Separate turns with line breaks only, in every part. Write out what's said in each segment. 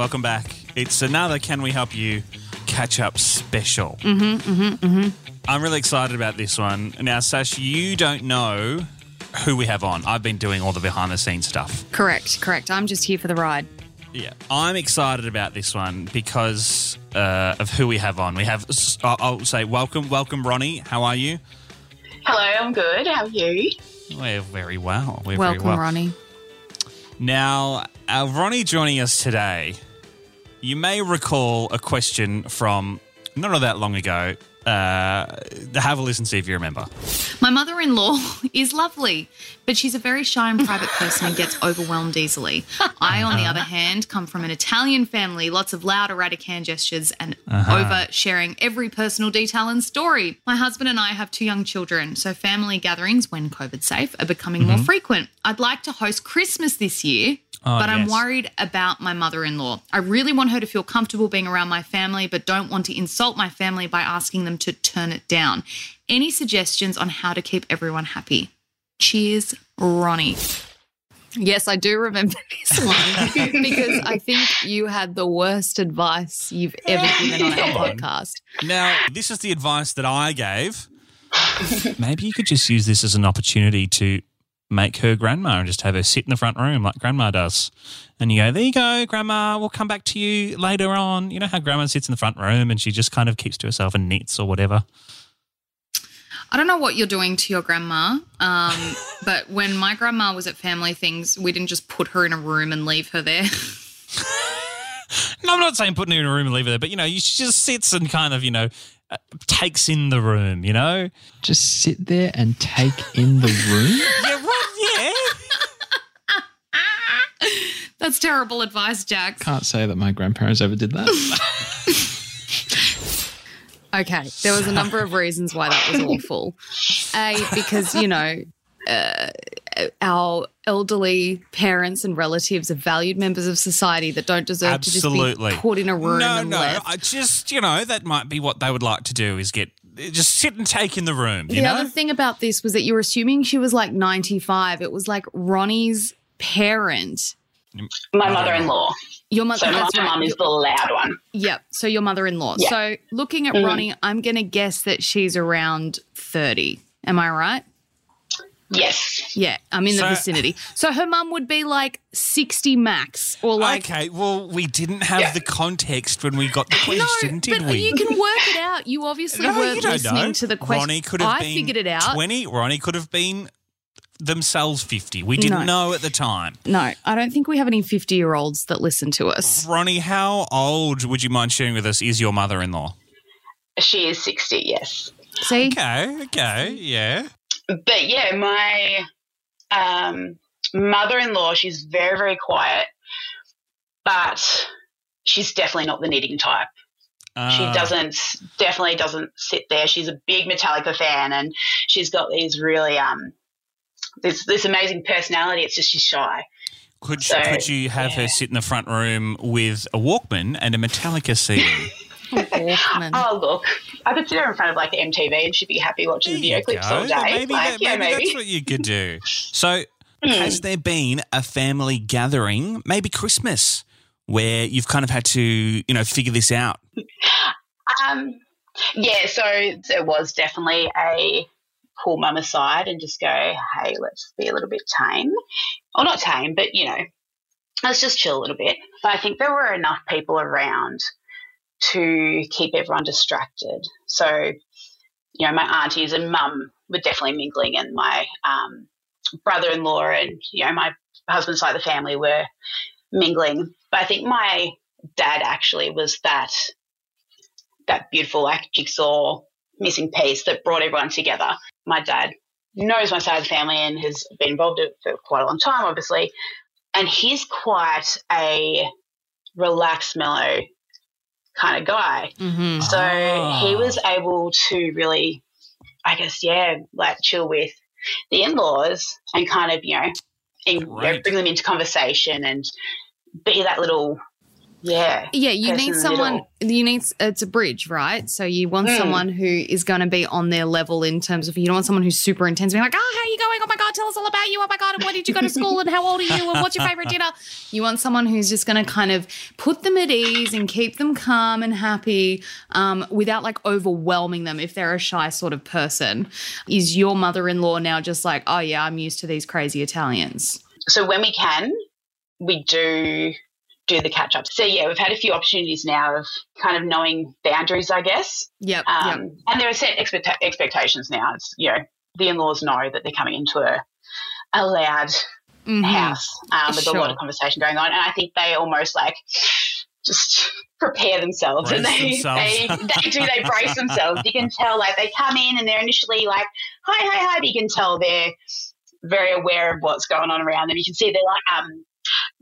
Hello.
Welcome back. It's another Can We Help You catch up special. Mm-hmm, mm-hmm, mm-hmm. I'm really excited about this one. Now, Sash, you don't know who we have on. I've been doing all the behind the scenes stuff.
Correct, correct. I'm just here for the ride.
Yeah. I'm excited about this one because uh, of who we have on. We have, I'll I'll say, welcome, welcome, Ronnie. How are you?
Hello, I'm good. How are you?
We're very well. We're
Welcome,
very well.
Ronnie.
Now, our Ronnie joining us today, you may recall a question from not all that long ago. Uh, have a listen, see if you remember.
My mother in law is lovely, but she's a very shy and private person and gets overwhelmed easily. I, on the uh-huh. other hand, come from an Italian family, lots of loud, erratic hand gestures and uh-huh. oversharing every personal detail and story. My husband and I have two young children, so family gatherings, when COVID safe, are becoming more mm-hmm. frequent. I'd like to host Christmas this year.
Oh,
but I'm worried about my mother in law. I really want her to feel comfortable being around my family, but don't want to insult my family by asking them to turn it down. Any suggestions on how to keep everyone happy? Cheers, Ronnie. Yes, I do remember this one because I think you had the worst advice you've ever given on our
on.
podcast.
Now, this is the advice that I gave. Maybe you could just use this as an opportunity to make her grandma and just have her sit in the front room like grandma does. And you go, there you go, grandma, we'll come back to you later on. You know how grandma sits in the front room and she just kind of keeps to herself and knits or whatever.
I don't know what you're doing to your grandma, um, but when my grandma was at family things, we didn't just put her in a room and leave her there.
No, I'm not saying putting her in a room and leave her there, but you know, she just sits and kind of, you know, uh, takes in the room, you know?
Just sit there and take in the room.
Yeah, what? Yeah.
That's terrible advice, Jack.
Can't say that my grandparents ever did that.
Okay, there was a number of reasons why that was awful. A, because, you know, uh, our elderly parents and relatives are valued members of society that don't deserve
Absolutely.
to just be put in a room
No,
and
no.
left.
I just, you know, that might be what they would like to do is get just sit and take in the room. You
the
know,
other thing about this was that you were assuming she was like 95. It was like Ronnie's parent.
My mother-in-law.
Your mother.
So my
right.
mum is the loud one.
Yep. So your mother-in-law.
Yeah.
So looking at
Mhm.
Ronnie, I'm going to guess that she's around 30. Am I right?
Yes.
Yeah, I'm in the vicinity. So her mum would be like 60 max or like
okay, well, we didn't have
Yeah.
the context when we got the
No,
question, did
but
we?
you can work it out. You obviously
no,
weren't
you
listening
know.
to the question.
Ronnie could have
I
been
figured it out.
20. Ronnie could have been themselves 50. We didn't
No.
know at the time.
No, I don't think we have any 50 year olds that listen to us.
Ronnie, how old would you mind sharing with us is your mother in law?
She is 60, yes.
See?
Okay, okay, yeah.
But yeah, my um, mother-in-law, she's very, very quiet, but she's definitely not the knitting type. She
Ah,
doesn't, definitely doesn't sit there. She's a big Metallica fan and she's got these really, um, this, this amazing personality. It's just she's shy.
Could,
so,
could you have her sit in the front room with a Walkman and a Metallica CD?
Walkman.
Oh, look, I could sit her in front of like MTV and she'd be happy watching
There
video clips
go.
all day.
Maybe,
like,
that,
yeah,
maybe,
maybe.
that's what you could do. So,
Hmm.
has there been a family gathering, maybe Christmas, where you've kind of had to, you know, figure this out?
Um, yeah, so there was definitely a pull mum aside and just go, hey, let's be a little bit tame. Or not tame, but you know, let's just chill a little bit. But I think there were enough people around to keep everyone distracted. So, you know, my aunties and mum were definitely mingling, and my um, brother in law and, you know, my husband's side of the family were mingling. But I think my dad actually was that that beautiful like jigsaw missing piece that brought everyone together. My dad knows my side of the family and has been involved in it for quite a long time, obviously. And he's quite a relaxed, mellow kind of guy.
Mm-hmm.
So
Ah.
he was able to really, I guess, yeah, like chill with the in laws and kind of, you know, in, you know, bring them into conversation and be that little yeah.
Yeah, you need someone. You need it's a bridge, right? So you want
Mm.
someone who is going to be on their level in terms of you don't want someone who's super intense, being like, "Oh, how are you going? Oh my god, tell us all about you. Oh my god, and where did you go to school? And how old are you? And what's your favorite dinner?" You want someone who's just going to kind of put them at ease and keep them calm and happy, um, without like overwhelming them if they're a shy sort of person. Is your mother-in-law now just like, "Oh yeah, I'm used to these crazy Italians"?
So when we can, we do do the catch up. So yeah, we've had a few opportunities now of kind of knowing boundaries, I guess.
Yep.
Um,
yep.
And there are set expect- expectations now. It's you know the in-laws know that they're coming into a a loud
Mhm.
house um, with a lot of conversation going on, and I think they almost like just prepare themselves and they,
themselves.
they they do they brace themselves. You can tell like they come in and they're initially like hi hi hi, but you can tell they're very aware of what's going on around them. You can see they're like um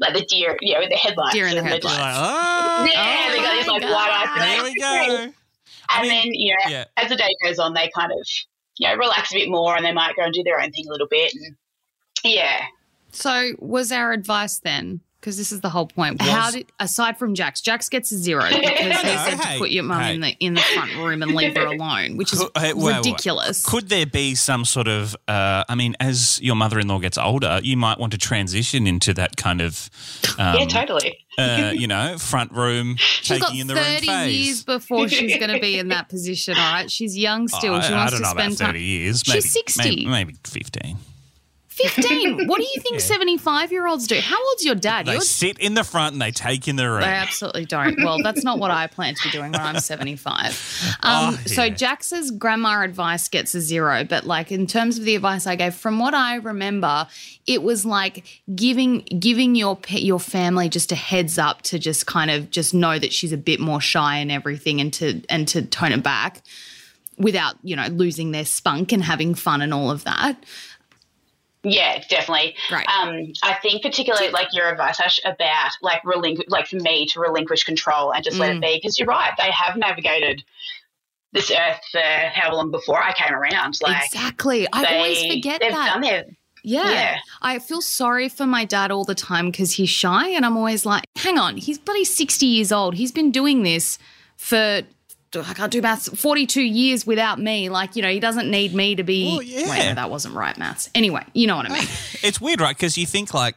like the deer, you know, with the headlights.
Deer in the
and just-
like, oh,
yeah, they got these like
my
wide eyes.
Oh.
There we go. I
And
mean,
then you know,
yeah.
as the day goes on, they kind of you know relax a bit more, and they might go and do their own thing a little bit. And yeah,
So, was our advice then? Because this is the whole point. How did aside from Jax, Jax gets a zero because he
No,
said
hey,
to put your mum
hey.
in the in the front room and leave her alone, which is
Could- hey, wait, wait.
ridiculous.
Could there be some sort of? Uh, I mean, as your mother-in-law gets older, you might want to transition into that kind of, um,
yeah, totally.
uh, you know, front room
She's
taking
got
in the room
thirty
phase.
years before she's going to be in that position. All right, she's young still.
Oh,
she
I, I
wants
don't
to
know about
spend
thirty
time.
years.
She's
Maybe,
60.
Maybe, maybe fifteen.
Fifteen. what do you think seventy-five-year-olds do? How old's your dad?
They
You're
sit in the front and they take in the room.
They absolutely don't. Well, that's not what I plan to be doing when I'm 75. Um,
Oh,
So
yeah.
Jax's grandma advice gets a zero, but like in terms of the advice I gave, from what I remember, it was like giving giving your pe- your family just a heads up to just kind of just know that she's a bit more shy and everything, and to and to tone it back without you know losing their spunk and having fun and all of that.
Yeah, definitely.
Right.
Um, I think particularly like your advice Ash, about like relinqu- like for me to relinquish control and just let
Mm.
it be because you're right. They have navigated this earth for how long before I came around. Like
exactly. I
they,
always forget
they've
that.
done their
Yeah.
Yeah.
I feel sorry for my dad all the time because he's shy. And I'm always like, hang on, he's bloody 60 years old. He's been doing this for, I can't do maths, 42 years without me. Like, you know, he doesn't need me to be.
Well, yeah.
Wait, no, that wasn't right maths. Anyway, you know what I mean.
It's weird, right? Because you think like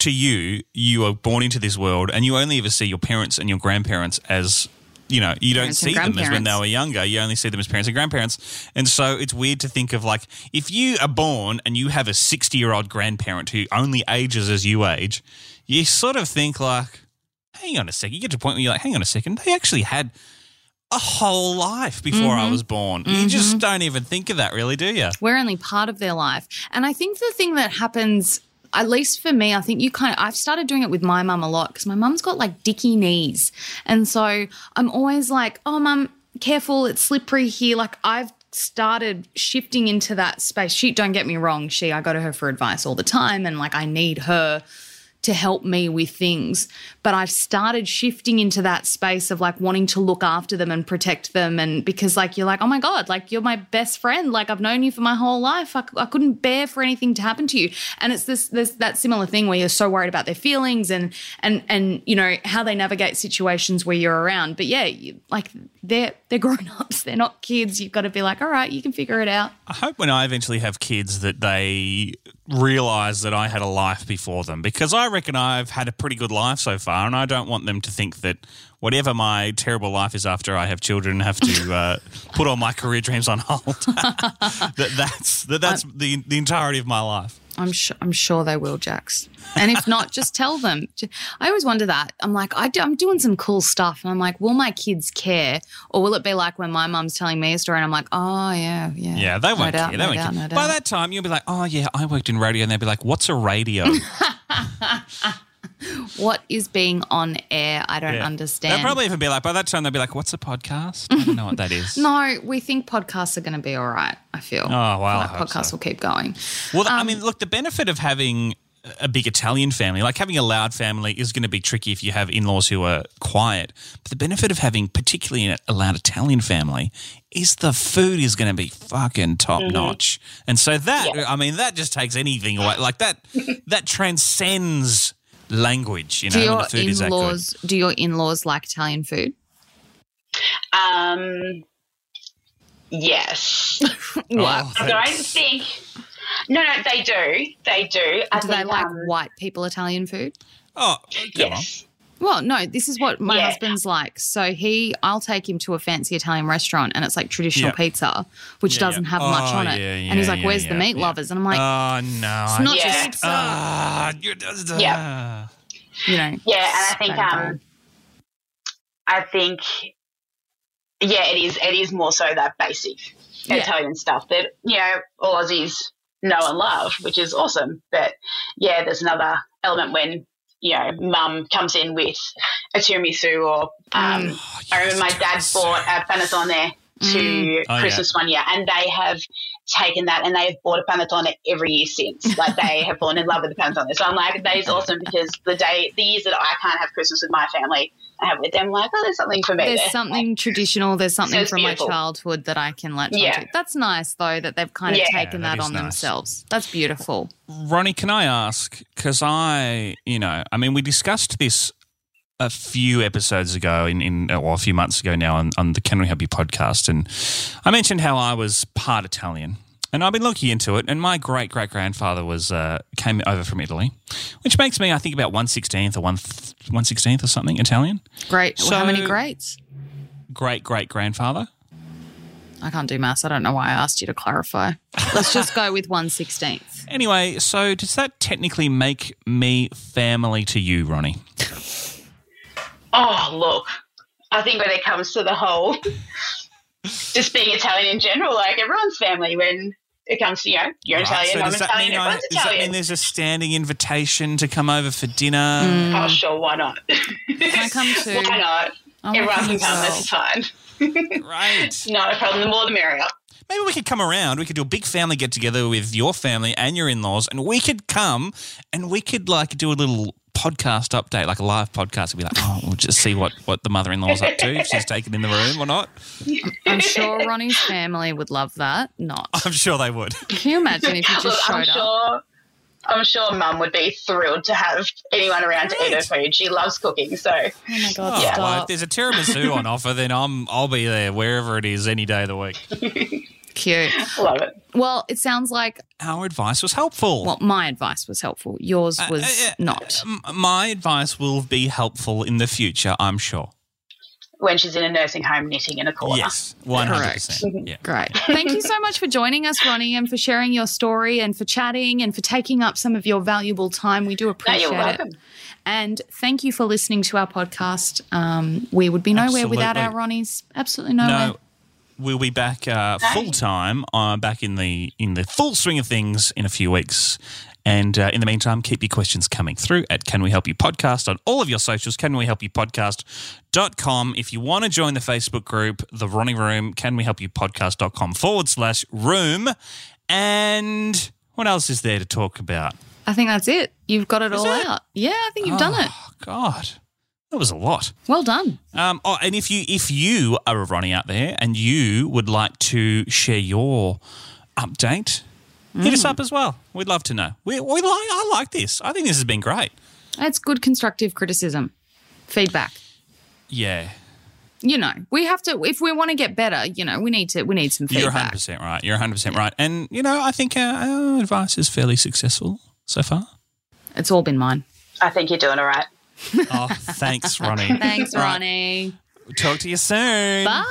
to you, you are born into this world, and you only ever see your parents and your grandparents as. You know, you don't see them as when they were younger. You only see them as parents and grandparents. And so it's weird to think of like, if you are born and you have a 60 year old grandparent who only ages as you age, you sort of think like, hang on a second. You get to a point where you're like, hang on a second. They actually had a whole life before I mm-hmm. was born. You mm-hmm. just don't even think of that, really, do you?
We're only part of their life. And I think the thing that happens, at least for me, I think you kind of, I've started doing it with my mum a lot because my mum's got like dicky knees. And so I'm always like, oh, mum, careful, it's slippery here. Like I've started shifting into that space. She, don't get me wrong, she, I go to her for advice all the time and like I need her to help me with things. But I've started shifting into that space of like wanting to look after them and protect them. And because like you're like, oh my God, like you're my best friend. Like I've known you for my whole life. I, I couldn't bear for anything to happen to you. And it's this, this, that similar thing where you're so worried about their feelings and, and, and, you know, how they navigate situations where you're around. But yeah, you, like they're, they're grown ups. They're not kids. You've got to be like, all right, you can figure it out.
I hope when I eventually have kids that they realize that I had a life before them because I reckon I've had a pretty good life so far, and I don't want them to think that whatever my terrible life is after I have children, have to uh, put all my career dreams on hold. that that's that that's the the entirety of my life.
I'm sure. I'm sure they will, Jax. And if not, just tell them. I always wonder that. I'm like, I do, I'm doing some cool stuff, and I'm like, will my kids care, or will it be like when my mum's telling me a story, and I'm like, oh yeah, yeah,
Yeah, they won't
doubt,
care.
no
They won't
doubt,
care.
no
By that time, you'll be like, "Oh yeah, I worked in radio," and they'll be like, "What's a radio?"
what is being on air? I don't
Yeah.
understand.
They'll probably even be like, by that time, they'll be like, "What's a podcast?" I don't know what that is.
no, we think podcasts are going to be all right. I feel.
Oh, well, I
Like, podcasts
so.
will keep going.
Well,
Um,
I mean, look, the benefit of having a big Italian family, like having a loud family, is going to be tricky if you have in laws who are quiet. But the benefit of having, particularly a loud Italian family, is the food is going to be fucking top notch. And so that,
Yeah.
I mean, that just takes anything away. Like that, that transcends language. You know,
Do your
the food is that good.
in-laws do your in-laws like Italian food?
Um, yes.
Oh,
I don't think. No, no, they do. They do. I
do
think,
they like
um,
white people Italian food?
Oh, come
Yes.
Well, no, this is what my
Yeah.
husband's like. So he, I'll take him to a fancy Italian restaurant, and it's like traditional
Yeah.
pizza, which
Yeah,
doesn't
yeah.
have much
Oh,
on it.
yeah,
and he's like,
yeah,
"Where's the meat
yeah.
lovers?" And I'm like,
oh no!
"It's not
Yeah.
pizza."
Ah, you're,
Yeah.
you know.
Yeah, and I think um, I think yeah, it is. It is more so that basic
Yeah.
Italian stuff that you know all Aussies know and love, which is awesome. But yeah, there's another element when you know mum comes in with a tiramisu or um,
Oh,
I remember my dad bought a panettone there to
Oh, yeah.
Christmas one year, and they have taken that and they have bought a panettone every year since. Like they have fallen in love with the panettone. So I'm like, that is awesome because the day, the years that I can't have Christmas with my family, I have with them. Like, oh, there's something for me.
There's
there.
something traditional. There's something
it's
from
beautiful.
my childhood that I can latch
Yeah.
onto. That's nice, though, that they've kind of
Yeah.
taken
Yeah,
that,
that is
on
nice.
themselves. That's beautiful.
Ronnie, can I ask? Because I, you know, I mean, we discussed this a few episodes ago, in, in or a few months ago now, on, on the Can We Help You podcast, and I mentioned how I was part Italian, and I've been looking into it. And my great great grandfather was uh, came over from Italy, which makes me, I think, about one sixteenth or one one sixteenth or something Italian.
Great. Well, how many greats?
Great great grandfather.
I can't do maths. I don't know why I asked you to clarify. Let's just go with one sixteenth.
Anyway, so does that technically make me family to you, Ronnie?
Oh, look, I think when it comes to the whole just being Italian in general, like everyone's family when it comes to, you know, you're
Right,
Italian,
so
I'm
does that
Italian,
mean
everyone's
does that mean there's a standing invitation to come over for dinner?
Mm.
oh, sure, why not?
Can I come too?
why not?
I wanna
Everyone can come,
well.
this is fine.
Right.
Not a problem, the more the merrier.
Maybe we could come around. We could do a big family get together with your family and your in laws, and we could come and we could like do a little podcast update, like a live podcast. We'd be like, oh, we'll just see what, what the mother in law's up to, if she's taken in the room or not.
I'm sure Ronnie's family would love that. Not.
I'm sure they would.
Can you imagine if you just
Look,
just
I'm
showed up?
sure. I'm sure Mum would be thrilled to have anyone around to eat her food. She loves cooking, so
Oh my god!
Oh,
Yeah.
well, if there's a tiramisu on offer, then I'm I'll be there wherever it is any day of the week.
Cute.
love it.
Well, it sounds like
Our advice was helpful.
well, my advice was helpful. Yours was
Uh, uh,
not.
M- My advice will be helpful in the future, I'm sure.
When she's in a nursing home knitting in a corner.
Yes, 100%. Yeah.
Great. Thank you so much for joining us, Ronnie, and for sharing your story and for chatting and for taking up some of your valuable time. We do
No,
appreciate
you're
it. And thank you for listening to our podcast. Um, we would be nowhere without our Ronnies. Absolutely nowhere.
No, we'll be back uh, full time, uh, back in the in the full swing of things in a few weeks. And uh, in the meantime, keep your questions coming through at Can We Help You Podcast on all of your socials, Can We Help You Podcast.com. If you want to join the Facebook group, The Ronnie Room, Can We Help You Podcast.com forward slash room. And what else is there to talk about?
I think that's it. You've got it all
it?
out. Yeah, I think you've done it.
Oh, God. That was a lot.
Well done.
Um, oh, and if you if you are a Ronnie out there and you would like to share your update, hit us up as well. We'd love to know. We, we like I like this. I think this has been great.
It's good constructive criticism, feedback.
Yeah,
You know, we have to if we want to get better. You know, we need to we need some feedback.
you're 100 percent right. You're 100 percent right. And you know, I think our, our advice is fairly successful so far.
It's all been mine.
I think you're doing all right.
Oh, thanks, Ronnie.
Thanks,
All right.
Ronnie.
Talk to you soon.
Bye.